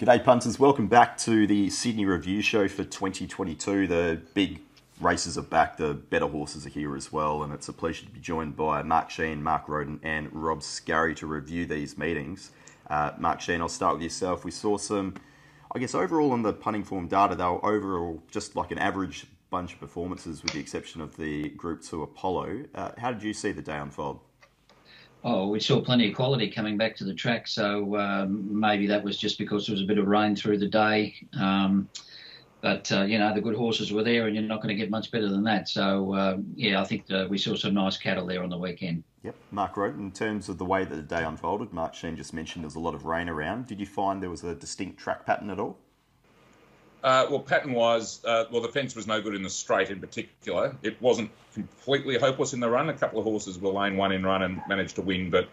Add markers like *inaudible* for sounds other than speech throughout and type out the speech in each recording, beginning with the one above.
G'day, punters. Welcome back to the Sydney Review Show for 2022. The big races are back, the better horses are here as well, and it's a pleasure to be joined by Mark Sheen, Mark Roden, and Rob Scurry to review these meetings. Uh, Mark Sheen, I'll start with yourself. We saw some, I guess, overall on the punting form data, they were overall just like an average bunch of performances with the exception of the Group 2 Apollo. Uh, how did you see the day unfold? Oh, we saw plenty of quality coming back to the track, so um, maybe that was just because there was a bit of rain through the day. Um, but uh, you know the good horses were there, and you're not going to get much better than that. So uh, yeah, I think we saw some nice cattle there on the weekend. Yep, Mark Roden in terms of the way that the day unfolded. Mark Sheen just mentioned there was a lot of rain around. Did you find there was a distinct track pattern at all? Uh, well, pattern wise, uh, well, the fence was no good in the straight in particular. It wasn't completely hopeless in the run. A couple of horses were lane one in run and managed to win, but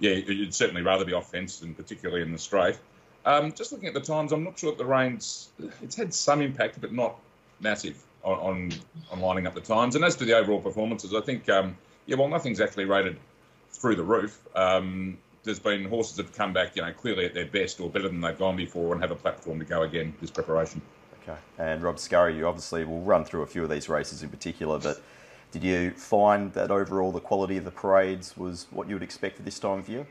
yeah, you'd certainly rather be off fence and particularly in the straight. Um, just looking at the times, I'm not sure that the rain's it's had some impact, but not massive on, on, on lining up the times. And as to the overall performances, I think um, yeah, well, nothing's actually rated through the roof. Um, there's been horses that have come back, you know, clearly at their best or better than they've gone before and have a platform to go again this preparation. Okay. And Rob Scurry, you obviously will run through a few of these races in particular, but did you find that overall the quality of the parades was what you would expect for this time of year?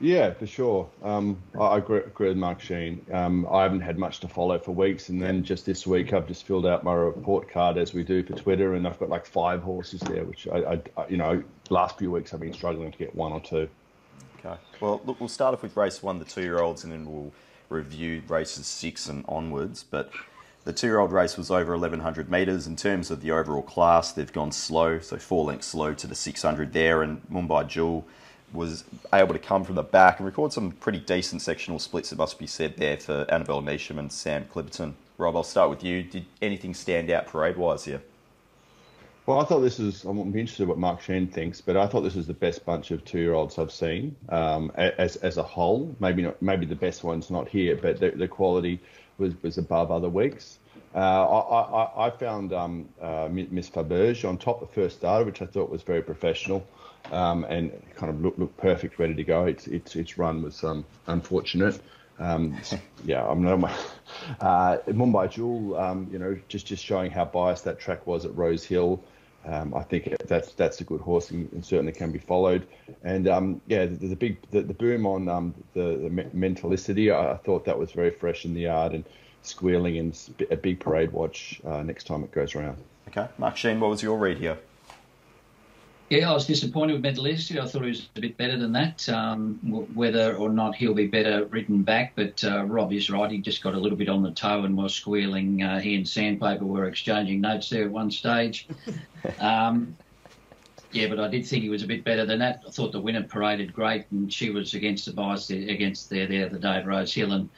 Yeah, for sure. Um, I agree, agree, with Mark Sheen. Um, I haven't had much to follow for weeks, and then just this week I've just filled out my report card as we do for Twitter, and I've got like five horses there, which I, I you know, last few weeks I've been struggling to get one or two. Okay. Well, look, we'll start off with race one, the two-year-olds, and then we'll review races six and onwards. But the two-year-old race was over 1100 metres. In terms of the overall class, they've gone slow, so four lengths slow to the 600 there, and Mumbai Jewel was able to come from the back and record some pretty decent sectional splits, it must be said there, for Annabel Neasham and Sam Clipperton. Rob, I'll start with you. Did anything stand out parade-wise here? Well, I thought this is. I'm interested in what Mark Sheen thinks, but I thought this was the best bunch of two-year-olds I've seen um, as as a whole. Maybe not. Maybe the best one's not here, but the, the quality was was above other weeks. Uh, I, I, I, found um, uh, Miss Faberge on top the first starter, which I thought was very professional um, and kind of looked looked perfect, ready to go. Its its its run was um, unfortunate. Um, *laughs* yeah, I'm not. *laughs* Uh, Mumbai Jewel, um, you know, just just showing how biased that track was at Rose Hill. Um, I think that's that's a good horse and, and certainly can be followed. And um, yeah, the, the, big the, the boom on um, the, the Mentalicity, I, I, thought that was very fresh in the yard and squealing and a big parade watch uh, next time it goes around. Okay, Mark Sheen, what was your read here? Yeah, I was disappointed with Mentalicity. I thought he was a bit better than that. Um, whether or not he'll be better written back, but uh, Rob is right. He just got a little bit on the toe and was squealing. Uh, he and Sandpaper were exchanging notes there at one stage. *laughs* Um, yeah, but I did think he was a bit better than that. I thought the winner paraded great, and she was against the bias against there the other day at Rose Hill. And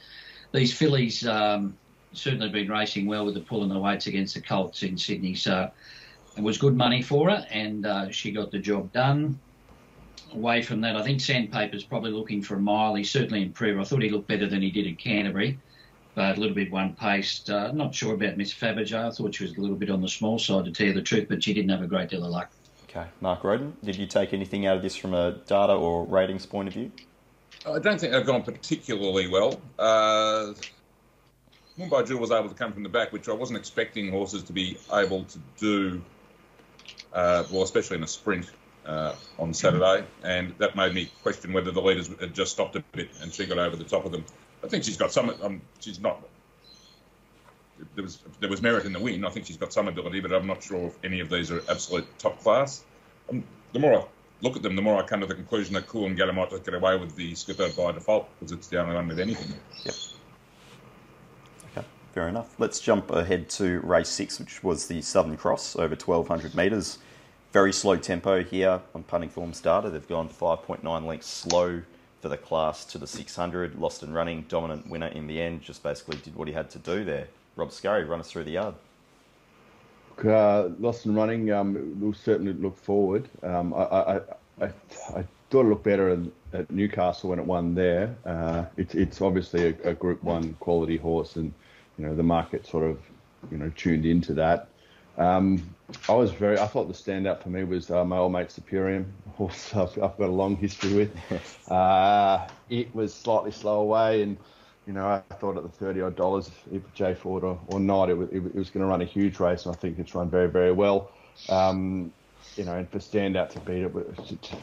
these fillies um, certainly been racing well with the pull and the weights against the Colts in Sydney. So it was good money for her, and uh, she got the job done. Away from that, I think Sandpaper's probably looking for a mile. He certainly improved. I thought he looked better than he did at Canterbury, but a little bit one paced. Uh, not sure about Miss Faberge. I thought she was a little bit on the small side, to tell you the truth, but she didn't have a great deal of luck. Okay, Mark Roden, did you take anything out of this from a data or ratings point of view? I don't think they've gone particularly well. Uh, Mumbai Jewel was able to come from the back, which I wasn't expecting horses to be able to do uh, well, especially in a sprint uh, on Saturday, and that made me question whether the leaders had just stopped a bit and she got over the top of them. I think she's got some. Um, she's not. There was there was merit in the win. I think she's got some ability, but I'm not sure if any of these are absolute top class. Um, the more I look at them, the more I come to the conclusion that Coolangatta might just get away with the skipper by default because it's the only one with anything. Yep. Fair enough. Let's jump ahead to race six, which was the Southern Cross over 1200 metres very slow tempo here on punting forms data. They've gone 5.9 lengths slow for the class to the 600. Lost and running, dominant winner in the end. Just basically did what he had to do there. Rob Scurry, run us through the yard. Uh, lost and running, um, we'll certainly look forward. Um, I, I, I, I, thought it looked better at Newcastle when it won there. Uh, it's, it's obviously a, a, Group One quality horse, and you know the market sort of you know tuned into that. Um, I was very. I thought the standout for me was uh, my old mate Superior, *laughs* horse I've, I've, got a long history with. *laughs* Uh, it was slightly slow away, and you know, I thought at the 30 odd dollars, if Jay Ford or, or not, it was, it was going to run a huge race, and I think it's run very, very well. Um, you know, and for standout to beat it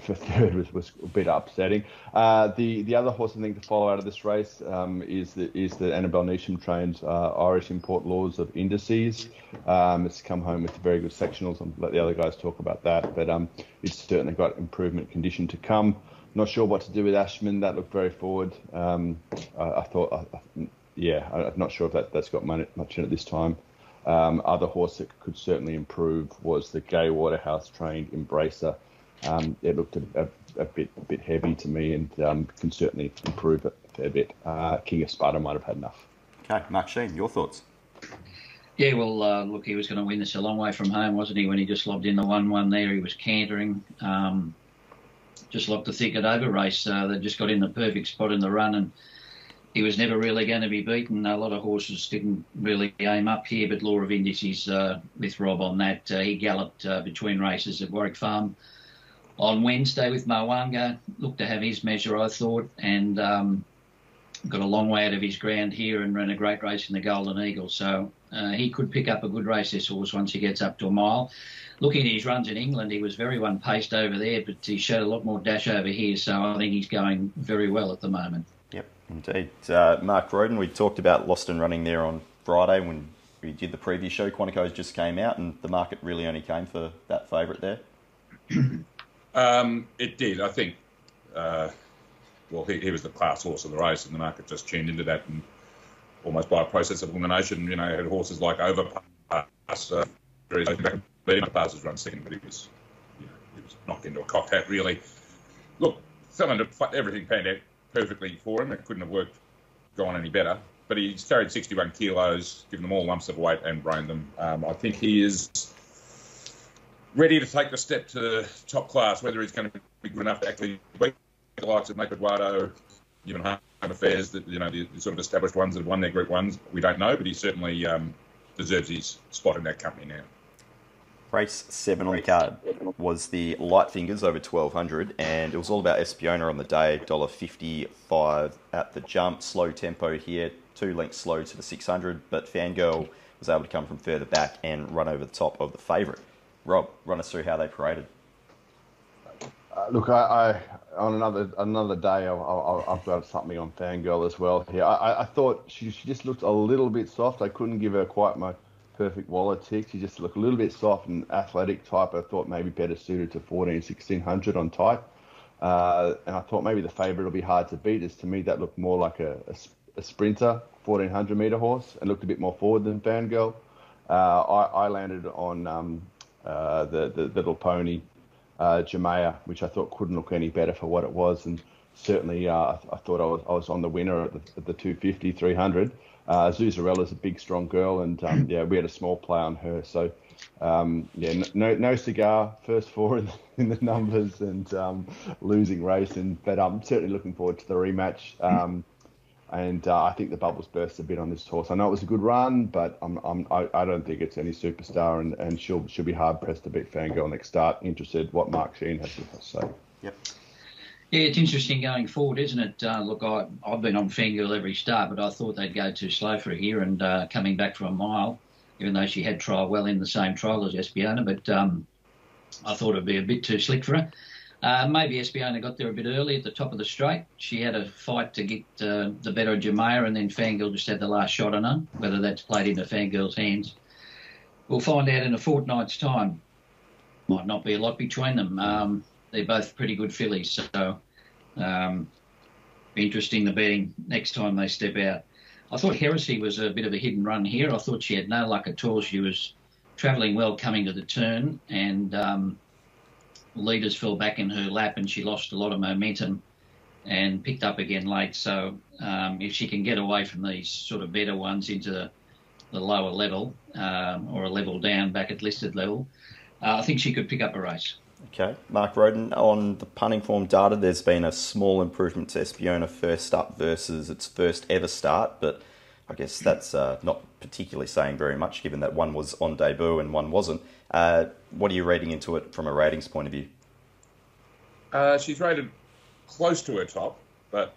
for third was, was a bit upsetting. Uh, the the other horse I think to follow out of this race um, is the is the Annabel Neasham trained uh, Irish import laws of indices. Um, it's come home with very good sectionals. I'll let the other guys talk about that, but um, it's certainly got improvement condition to come. Not sure what to do with Ashman. That looked very forward. Um, I, I, thought, I, yeah, I'm not sure if that, that's got much in it this time. Um, other horse that could certainly improve was the Gay Waterhouse trained Embracer. Um, it looked a, a, a, bit a bit heavy to me and um, can certainly improve it a fair bit. Uh, King of Sparta might have had enough. Okay, Mark Sheen, your thoughts? Yeah, well, uh, look, he was going to win this a long way from home, wasn't he? When he just lobbed in the one-one there, he was cantering. Um, just like the Think It Over race. Uh, they just got in the perfect spot in the run, and he was never really going to be beaten. A lot of horses didn't really aim up here, but Law of Indices uh, with Rob on that. Uh, he galloped uh, between races at Warwick Farm on Wednesday with Mo'unga. Looked to have his measure, I thought, and um, got a long way out of his ground here and ran a great race in the Golden Eagle. So uh, he could pick up a good race, this horse, once he gets up to a mile looking at his runs in England, he was very one paced over there, but he showed a lot more dash over here. So I think he's going very well at the moment. Indeed. Uh, Mark Roden, we talked about Lost and running there on Friday when we did the previous show. Quantico's just came out, and the market really only came for that favourite there. *clears throat* um, it did, I think. Uh, well, he, he, was the class horse of the race, and the market just tuned into that, and almost by a process of elimination, you know, had horses like Overpass, uh, in passes run second, but he was, you know, he was knocked into a cocked hat, really. Look, everything panned out perfectly for him. It couldn't have worked, gone any better. But he's carried 61 kilos, given them all lumps of weight and brained them. Um, I think he is ready to take the step to top class. Whether he's going to be good enough to actually beat the likes of Make Eduardo, even Home Affairs, that you know the, the, sort of established ones that have won their Group Ones, we don't know. But he certainly um, deserves his spot in that company now. Race seven on the card was the Light Fingers over 1200, and it was all about Espiona on the day. $1.55 at the jump, slow tempo here, two lengths slow to the 600, but Fangirl was able to come from further back and run over the top of the favourite. Rob, run us through how they paraded. Uh, look, I, I, on another another day, I, have got something on Fangirl as well here. I, I thought she, she just looked a little bit soft. I couldn't give her quite my perfect wallet tick. She just looked a little bit soft and athletic type. I thought maybe better suited to 14, 1600 on type. Uh, and I thought maybe the favourite will be hard to beat. As to me, that looked more like a, a, a sprinter, 1400 metre horse, and looked a bit more forward than Fangirl. Uh, I, I, landed on um, uh, the, the, little pony, uh, Jamea, which I thought couldn't look any better for what it was. And certainly, uh, I, I, thought I was, I was on the winner at the, at the 250, 300. Uh, Zuzarella's a big, strong girl, and um, yeah, we had a small play on her. So um, yeah, no, no cigar, first four in, in the numbers, and um, losing race. And but I'm certainly looking forward to the rematch. Um, and uh, I think the bubbles burst a bit on this horse. I know it was a good run, but I'm, I'm, I, I don't think it's any superstar, and, and she'll she'll be hard pressed to beat Fangirl next start. Interested what Mark Sheen has to say. Yep. Yeah, it's interesting going forward, isn't it? Uh, look, I, I've been on Fangirl every start, but I thought they'd go too slow for here and uh, coming back from a mile, even though she had trial well in the same trial as Espiona, but um, I thought it'd be a bit too slick for her. Uh, maybe Espiona got there a bit early at the top of the straight. She had a fight to get uh, the better of Jamea, and then Fangirl just had the last shot on her. Whether that's played into Fangirl's hands, we'll find out in a fortnight's time. Might not be a lot between them. Um, they're both pretty good fillies. So um, interesting the betting next time they step out. I thought Heresy was a bit of a hidden run here. I thought she had no luck at all. She was travelling well coming to the turn, and um, leaders fell back in her lap, and she lost a lot of momentum and picked up again late. So um, if she can get away from these sort of better ones into the, the lower level um, or a level down back at listed level, uh, I think she could pick up a race. Okay, Mark Roden, on the punting form data, there's been a small improvement to Espiona first up versus its first ever start, but I guess that's uh, not particularly saying very much given that one was on debut and one wasn't. Uh, what are you reading into it from a ratings point of view? Uh, she's rated close to her top, but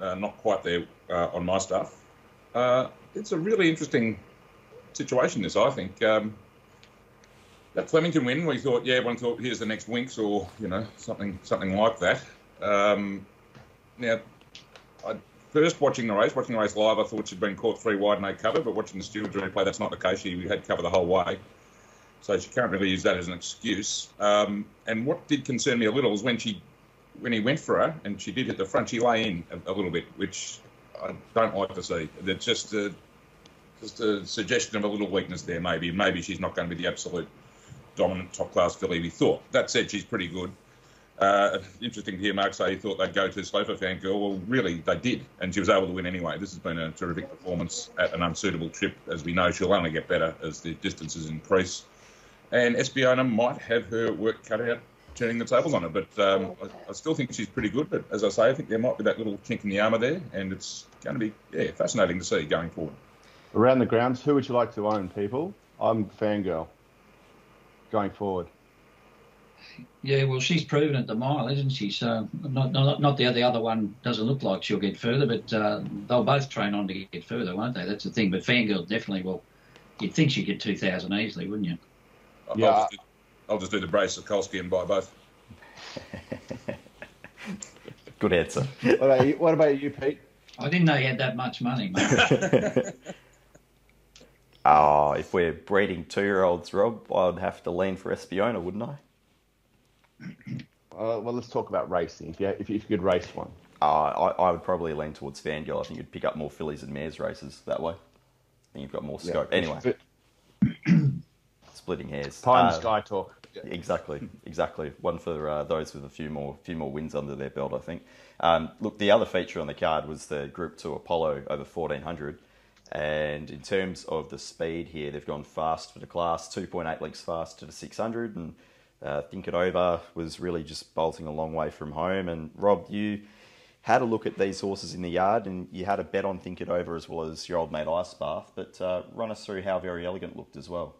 uh, not quite there uh, on my stuff. Uh, it's a really interesting situation. This, I think. Um, that Flemington win, we thought, yeah, everyone thought, here's the next Winx or you know something something like that. Um, now, I, first watching the race, watching the race live, I thought she'd been caught three wide and no cover, but watching the stewards replay, that's not the case. She had cover the whole way. So she can't really use that as an excuse. Um, and what did concern me a little was when she, when he went for her and she did hit the front, she lay in a, a little bit, which I don't like to see. It's just a, just a suggestion of a little weakness there. Maybe, maybe she's not going to be the absolute dominant top class filly we thought. That said, she's pretty good. Uh, interesting to hear Mark say he thought they'd go to Sloper Fangirl. Well, really, they did, and she was able to win anyway. This has been a terrific performance at an unsuitable trip. As we know, she'll only get better as the distances increase. And Espiona might have her work cut out turning the tables on her, but um, I, I, still think she's pretty good. But as I say, I think there might be that little chink in the armour there, and it's going to be yeah fascinating to see going forward. Around the grounds, who would you like to own, people? I'm fangirl going forward. Yeah, well, she's proven at the mile, isn't she? So not not, not the, the other one doesn't look like she'll get further, but uh, they'll both train on to get further, won't they? That's the thing. But Fangirl definitely will. You'd think she'd get two thousand easily, wouldn't you? Yeah. I'll just, do, I'll just do the brace Sokolsky and buy both. *laughs* Good answer. What about you, what about you Pete? I didn't know you had that much money, mate. *laughs* oh, if we're breeding two-year-olds, Rob, I'd have to lean for Espiona, wouldn't I? *clears throat* Uh, well, let's talk about racing. If you, if you, if you could race one. Uh, I, I would probably lean towards Fangirl. I think you'd pick up more fillies and mares races that way. I think you've got more scope. Yeah. Anyway, *clears throat* splitting hairs. Pie uh, sky talk. Yeah. Exactly, exactly. One for uh, those with a few more, few more wins under their belt, I think. Um, look, the other feature on the card was the Group Two Apollo over fourteen hundred, and in terms of the speed here, they've gone fast for the class, two point eight lengths fast to the six hundred, and uh, Think It Over was really just bolting a long way from home. And Rob, you had a look at these horses in the yard and you had a bet on Think It Over as well as your old mate Ice Bath. But uh, run us through how Very Elegant looked as well.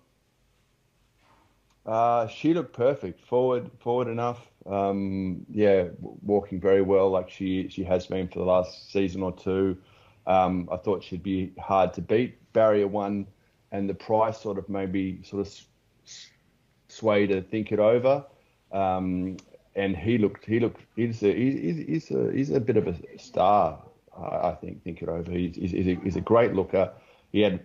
Uh, she looked perfect, forward, forward enough. Um, yeah, walking very well, like she she has been for the last season or two. Um, I thought she'd be hard to beat. Barrier one, and the price sort of maybe sort of sway to think it over. Um, and he looked, he looked, he's a, he's, he's a, he's a bit of a star, I think. Think it over. He's, he's, a, he's a great looker. He had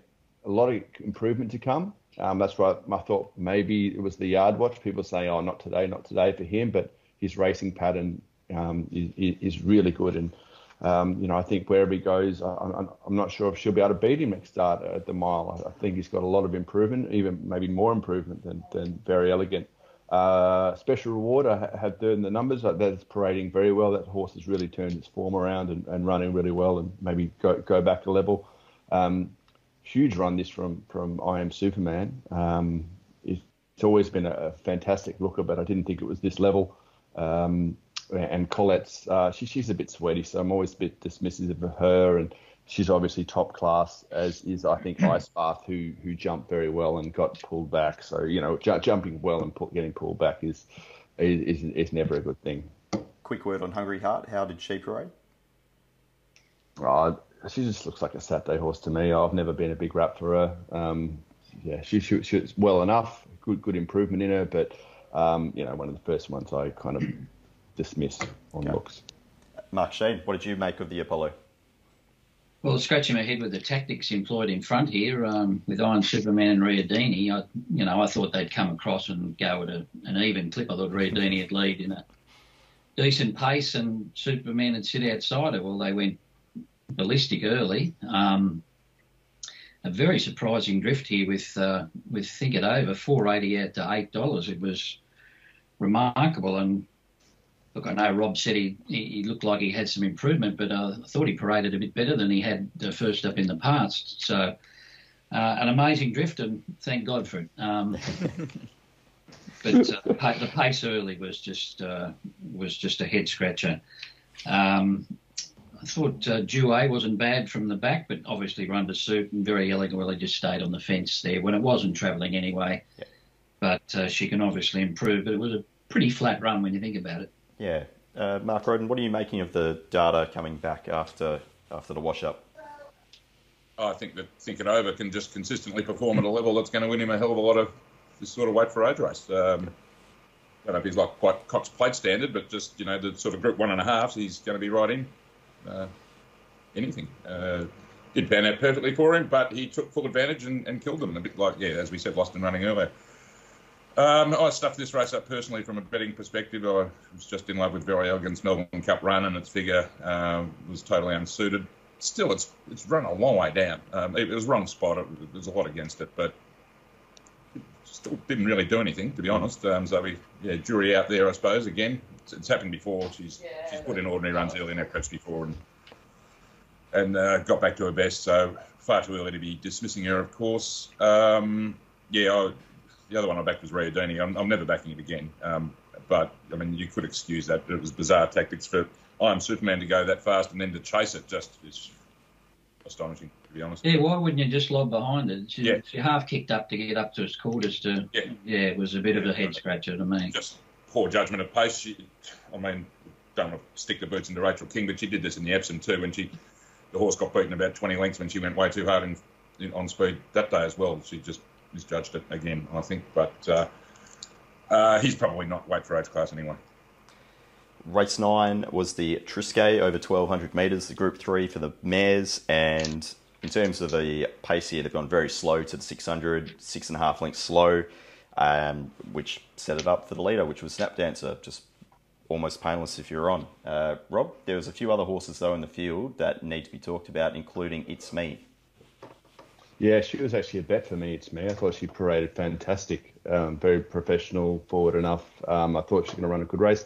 a lot of improvement to come. Um, that's why I thought maybe it was the yard watch. People say, "Oh, not today, not today" for him, but his racing pattern um, is, is, really good. And um, you know, I think wherever he goes, I, am not sure if she'll be able to beat him next start at the mile. I, think he's got a lot of improvement, even maybe more improvement than, than very elegant. Uh, special reward, I have third in the numbers. That's parading very well. That horse has really turned its form around and, and running really well, and maybe go go back a level. Um, huge run this from from I Am Superman. Um, it's always been a, a, fantastic looker, but I didn't think it was this level. Um, and Colette's uh, she, she's a bit sweaty, so I'm always a bit dismissive of her. And she's obviously top class, as is I think *clears throat* Ice Bath, who who jumped very well and got pulled back. So you know, j- jumping well and pull, getting pulled back is, is is never a good thing. Quick word on Hungry Heart. How did she parade? Oh, she just looks like a Saturday horse to me. I've never been a big rap for her. Um, yeah, she shoots well enough, good good improvement in her, but um, you know, one of the first ones I kind of dismiss on okay. looks. Mark Sheen, what did you make of the Apollo? Well, scratching my head with the tactics employed in front here um, with I Am Superman and Riodini, I, you know, I thought they'd come across and go at a, an even clip. I thought Riodini would lead in a decent pace and Superman would sit outside it. Well, they went ballistic early. Um, a very surprising drift here with uh, with Think It Over, four eighty out to eight dollars. It was remarkable, and look, I know Rob said he, he looked like he had some improvement, but uh, I thought he paraded a bit better than he had the first up in the past. So, uh, an amazing drift, and thank God for it. Um, *laughs* but uh, the pace early was just uh, was just a head scratcher. Um, I thought uh, Due wasn't bad from the back, but obviously run to suit and very elegantly just stayed on the fence there when it wasn't travelling anyway. Yeah. But uh, she can obviously improve. But it was a pretty flat run when you think about it. Yeah, Uh, Mark Roden, what are you making of the data coming back after after the wash up? I think that Think It Over can just consistently perform at a level that's going to win him a hell of a lot of this sort of weight for age race. Um, I don't know if he's like quite Cox plate standard, but just you know the sort of group one and a half, he's going to be right in uh, anything. Uh, did pan out perfectly for him, but he took full advantage and, and killed them. A bit like yeah, as we said, lost and running earlier. Um, I stuffed this race up personally from a betting perspective. I was just in love with Very Elegant's Melbourne Cup run, and its figure uh, was totally unsuited. Still, it's it's run a long way down. Um, it, it, was wrong spot. It, there's a lot against it, but it still didn't really do anything, to be honest. Um, so we, yeah, jury out there, I suppose. Again, it's, it's happened before. She's yeah. she's put in ordinary runs early in her preps before and and uh, got back to her best. So far too early to be dismissing her, of course. Um, yeah, I, the other one I backed was Riodini. I'm, I'm never backing it again. Um, but I mean, you could excuse that. It was bizarre tactics for I am Superman to go that fast and then to chase it just is astonishing to be honest. Yeah, why wouldn't you just lob behind it? She, yeah. she half kicked up to get up to its quarters to. Yeah. Yeah, it was a bit of a head scratcher to me. Just poor judgment of pace. She, I mean, don't want to stick the boots into Rachel King, but she did this in the Epsom too when she, the horse got beaten about 20 lengths when she went way too hard in, in on speed that day as well. She just misjudged it again, I think. But uh, uh, he's probably not weight for age class anyway. Race nine was the Triscay over 1200 metres, the Group Three for the mares, and in terms of the pace here, they've gone very slow to the 600, six and a half lengths slow, um, which set it up for the leader, which was Snap Dancer, just almost painless if you're on. Uh, Rob, there was a few other horses though in the field that need to be talked about, including It's Me. Yeah, she was actually a bet for me. It's me. I thought she paraded fantastic, um, very professional, forward enough. Um, I thought she was going to run a good race.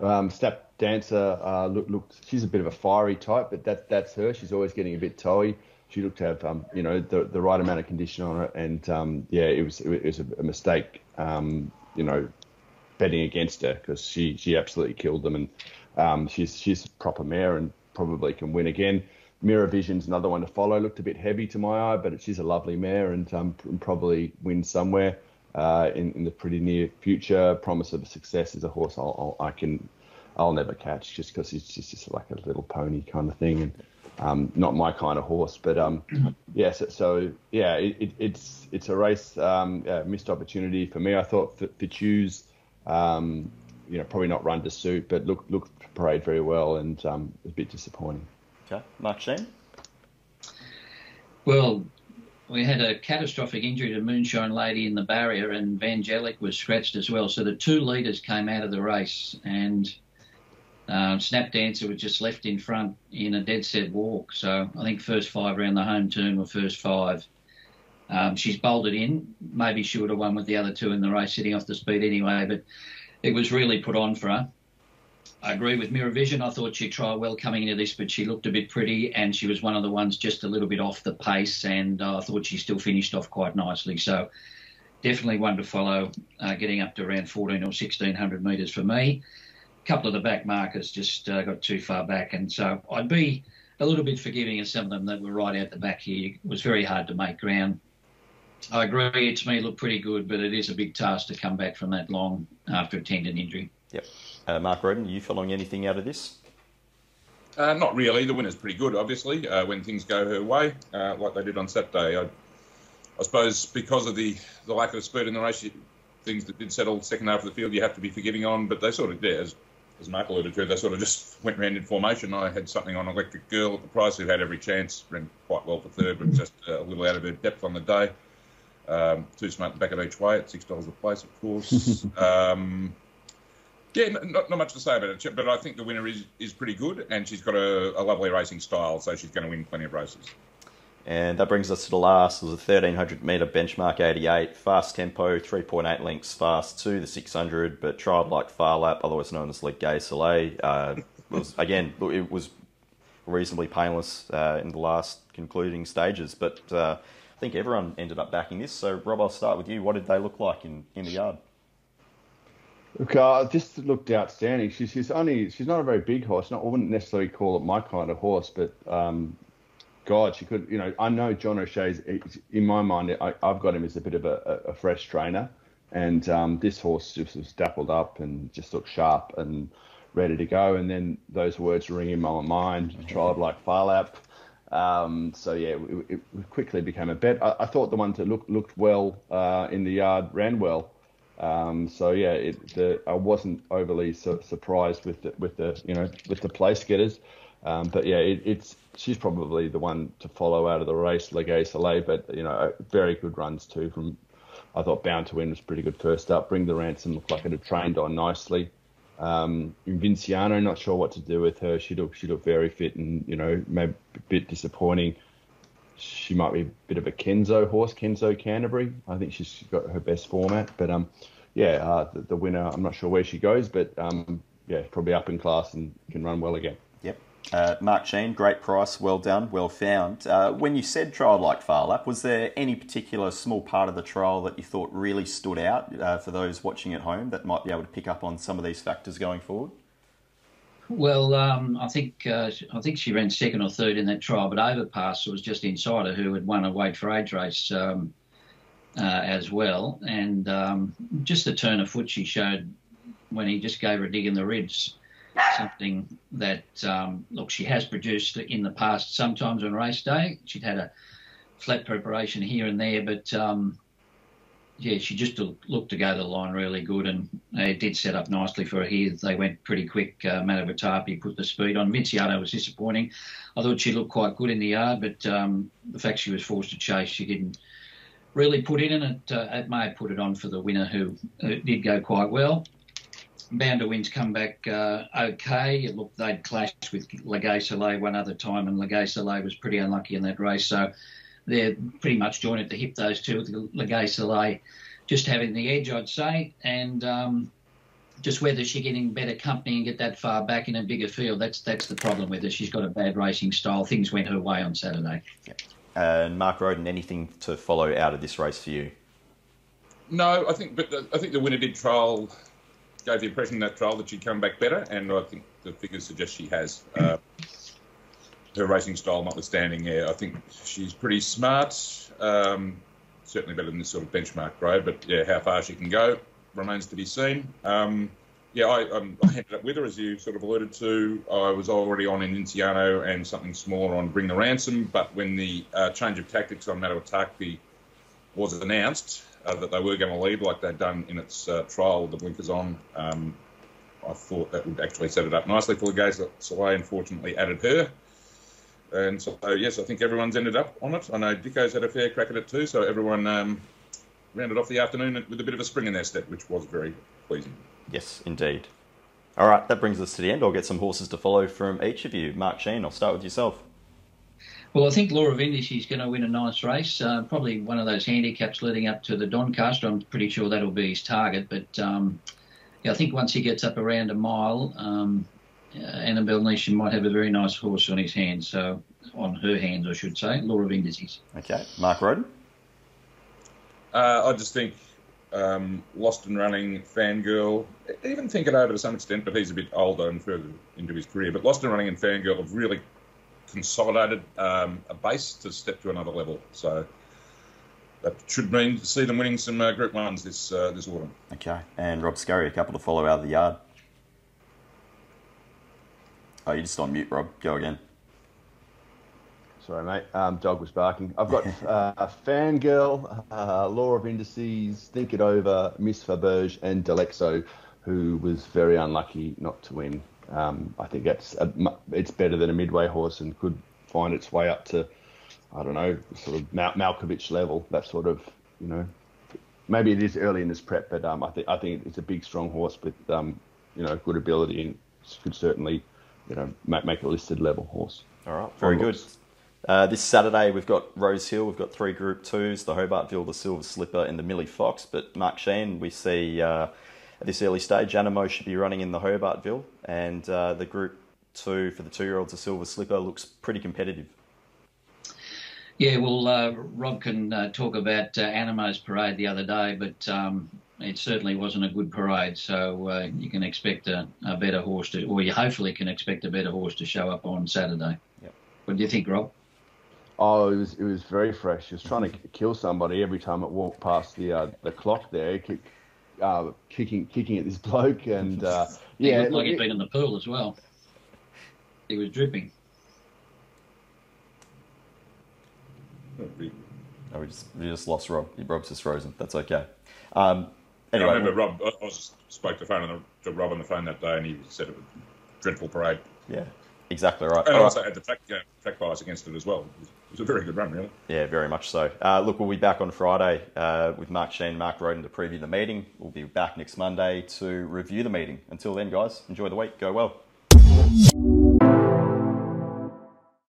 Um, Snap Dancer uh, look, look, she's a bit of a fiery type, but that that's her. She's always getting a bit toey she looked to have um, you know the, the right amount of condition on it, and um, yeah, it was it was a, mistake, um, you know, betting against her because she she absolutely killed them, and she's she's a proper mare and probably can win again. Mirror Vision's another one to follow. Looked a bit heavy to my eye, but she's a lovely mare and um, probably win somewhere uh, in, in the pretty near future. Promise of success is a horse I'll, I'll, I can I'll never catch just because it's just, just like a little pony kind of thing. And um, not my kind of horse, but um, *clears throat* yeah. So, so yeah, it, it, it's it's a race um, missed opportunity for me. I thought Fitzhugh's, um, you know, probably not run to suit, but look look parade very well, and um, a bit disappointing. Okay, Sheen. Well, we had a catastrophic injury to Moonshine Lady in the barrier, and Vangelic was scratched as well. So the two leaders came out of the race, and um, Snap Dancer was just left in front in a dead set walk. So I think first five around the home turn were first five. Um, she's bolted in. Maybe she would have won with the other two in the race, sitting off the speed anyway. But it was really put on for her. I agree with Mirror Vision. I thought she'd try well coming into this, but she looked a bit pretty, and she was one of the ones just a little bit off the pace. And uh, I thought she still finished off quite nicely. So definitely one to follow, uh, getting up to around 14 or 1600 metres for me A couple of the back markers just uh, got too far back, and so I'd be a little bit forgiving of some of them that were right out the back here. It was very hard to make ground. I agree, it's me look pretty good, but it is a big task to come back from that long after a tendon injury. Yep. Uh, Mark Roden, are you following anything out of this? Uh, not really. The winner's pretty good, obviously, uh, when things go her way, uh, like they did on Saturday. I, I, suppose because of the, the lack of speed in the race, things that did settle second half of the field, you have to be forgiving on. But they sort of, yeah, as as Mark alluded to, they sort of just *laughs* went round in formation. I had something on Electric Girl at the price who had every chance, ran quite well for third, but just uh, a little out of her depth on the day. Um, too smart to back of each way at six dollars a place, of course. *laughs* um, yeah, not, not much to say about it, but I think the winner is, is pretty good, and she's got a, a lovely racing style, so she's going to win plenty of races. And that brings us to the last. It was a 1300 metre benchmark 88, fast tempo, 3.8 lengths fast to the 600, but trialled like Phar Lap, otherwise known as Ligue Gay Soleil. Uh, was *laughs* again, it was reasonably painless uh, in the last concluding stages, but uh, I think everyone ended up backing this. So, Rob, I'll start with you. What did they look like in, in the yard? Look, uh, just looked outstanding. She's, she's only she's not a very big horse. Not, I wouldn't necessarily call it my kind of horse, but um, God, she could. You know, I know John O'Shea's. In my mind, I, have got him as a bit of a, a fresh trainer, and um, this horse just was dappled up and just looked sharp and ready to go. And then those words ring in my mind, tried like Phar Lap. Um, so yeah, it, it, quickly became a bet. I, I, thought the ones that looked looked well uh, in the yard ran well. Um, so yeah, it, the, I wasn't overly su- surprised with the, with the you know with the place getters. Um, but yeah, it, it's she's probably the one to follow out of the race, Legay Soleil. But you know, very good runs too. From I thought Bound to Win was pretty good first up. Bring the Ransom looked like it had trained on nicely. Um, Vinciano, not sure what to do with her. She looked she looked very fit and you know maybe a bit disappointing. She might be a bit of a Kenzo horse, Kenzo Canterbury. I think she's got her best format, but um, yeah, uh, the, the, winner. I'm not sure where she goes, but um, yeah, probably up in class and can run well again. Yep. Uh, Mark Sheen, great price, well done, well found. Uh, when you said trial like Phar Lap, was there any particular small part of the trial that you thought really stood out uh, for those watching at home that might be able to pick up on some of these factors going forward? Well, um, I think uh, I think she ran second or third in that trial, but Overpass was just inside her, who had won a weight for age race um, uh, as well, and um, just the turn of foot she showed when he just gave her a dig in the ribs something that um, look she has produced in the past. Sometimes on race day, she'd had a flat preparation here and there, but um, yeah, she just looked to go to the line really good, and it did set up nicely for her here. They went pretty quick. Uh, Matavatapi put the speed on. Vinciano was disappointing. I thought she looked quite good in the yard, but um, the fact she was forced to chase, she didn't really put in, and it, uh, it may have put it on for the winner, who did go quite well. Bound to Win's come back uh, okay. Look, they'd clashed with Legay Soleil one other time, and Legay Soleil was pretty unlucky in that race. So they're pretty much joined at the hip, those two, with Legay Soleil just having the edge, I'd say. And um, just whether she's getting better company and get that far back in a bigger field, that's that's the problem with her. She's got a bad racing style. Things went her way on Saturday. Yeah. And Mark Roden, anything to follow out of this race for you? No, I think, but the, I think the winner did trial gave the impression in that trial that she'd come back better, and I think the figures suggest she has. Uh, her racing style notwithstanding, yeah, I think she's pretty smart. Um, certainly better than this sort of benchmark grade, but yeah, how far she can go remains to be seen. Um, yeah, I, um, I, ended up with her, as you sort of alluded to. I was already on in Inciano and something smaller on Bring the Ransom, but when the uh, change of tactics on Matawataki was announced, uh, that they were going to lead like they'd done in its uh, trial with the blinkers on. Um, I thought that would actually set it up nicely for the guys that Soleil unfortunately added her. And so, yes, I think everyone's ended up on it. I know Dicko's had a fair crack at it too, so everyone um, rounded off the afternoon with a bit of a spring in their step, which was very pleasing. Yes, indeed. All right, that brings us to the end. I'll get some horses to follow from each of you. Mark Sheen, I'll start with yourself. Well, I think Law of Indices is going to win a nice race. Uh, probably one of those handicaps leading up to the Doncaster. I'm pretty sure that'll be his target. But um, yeah, I think once he gets up around a mile, um, Annabel Neasham might have a very nice horse on his hands. So on her hands, I should say, Law of Indices. Okay, Mark Roden. Uh, I just think um, Lost and Running, Fangirl, even think it over to some extent, but he's a bit older and further into his career. But Lost and Running and Fangirl have really consolidated um, a base to step to another level. So that should mean to see them winning some uh, Group Ones this uh, this autumn. Okay, and Rob Scurry, a couple to follow out of the yard. Oh, you just on mute, Rob. Go again. Sorry, mate. Um, dog was barking. I've got *laughs* uh, Fangirl, uh, Law of Indices, Think It Over, Miss Faberge, and Delexo, who was very unlucky not to win. Um, I think that's a, it's better than a midway horse and could find its way up to, I don't know, sort of Mal- Malkovich level. That sort of, you know, maybe it is early in this prep, but um, I think I think it's a big, strong horse with, um, you know, good ability and could certainly, you know, make, make a listed level horse. All right, very good. Uh, this Saturday we've got Rose Hill, we've got three Group Twos, the Hobartville, the Silver Slipper, and the Millie Fox. But Mark Sheen, we see. Uh, at this early stage. Animo should be running in the Hobartville, and uh, the Group Two for the two-year-olds, the Silver Slipper, looks pretty competitive. Yeah, well, uh, Rob can uh, talk about uh, Animo's parade the other day, but um, it certainly wasn't a good parade. So uh, you can expect a, a, better horse to, or you hopefully can expect a better horse to show up on Saturday. Yep. What do you think, Rob? Oh, it was it was very fresh. It was trying to *laughs* kill somebody every time it walked past the uh, the clock there. It kept uh, kicking kicking at this *laughs* bloke, and uh, *laughs* He yeah, looked like look, he'd been in the pool as well. He was dripping. Oh, we just we just lost Rob. Rob's just frozen. That's okay. Um, anyway, I remember Rob. I was, spoke to phone the, to Rob on the phone that day, and he said it was a dreadful parade. yeah, exactly right. And All right. also had the track uh, track bias against it as well. It was, it was a very good run, really. Yeah, very much so. Uh, look, we'll be back on Friday uh, with Mark Sheen and Mark Roden to preview the meeting. We'll be back next Monday to review the meeting. Until then, guys, enjoy the week. Go well.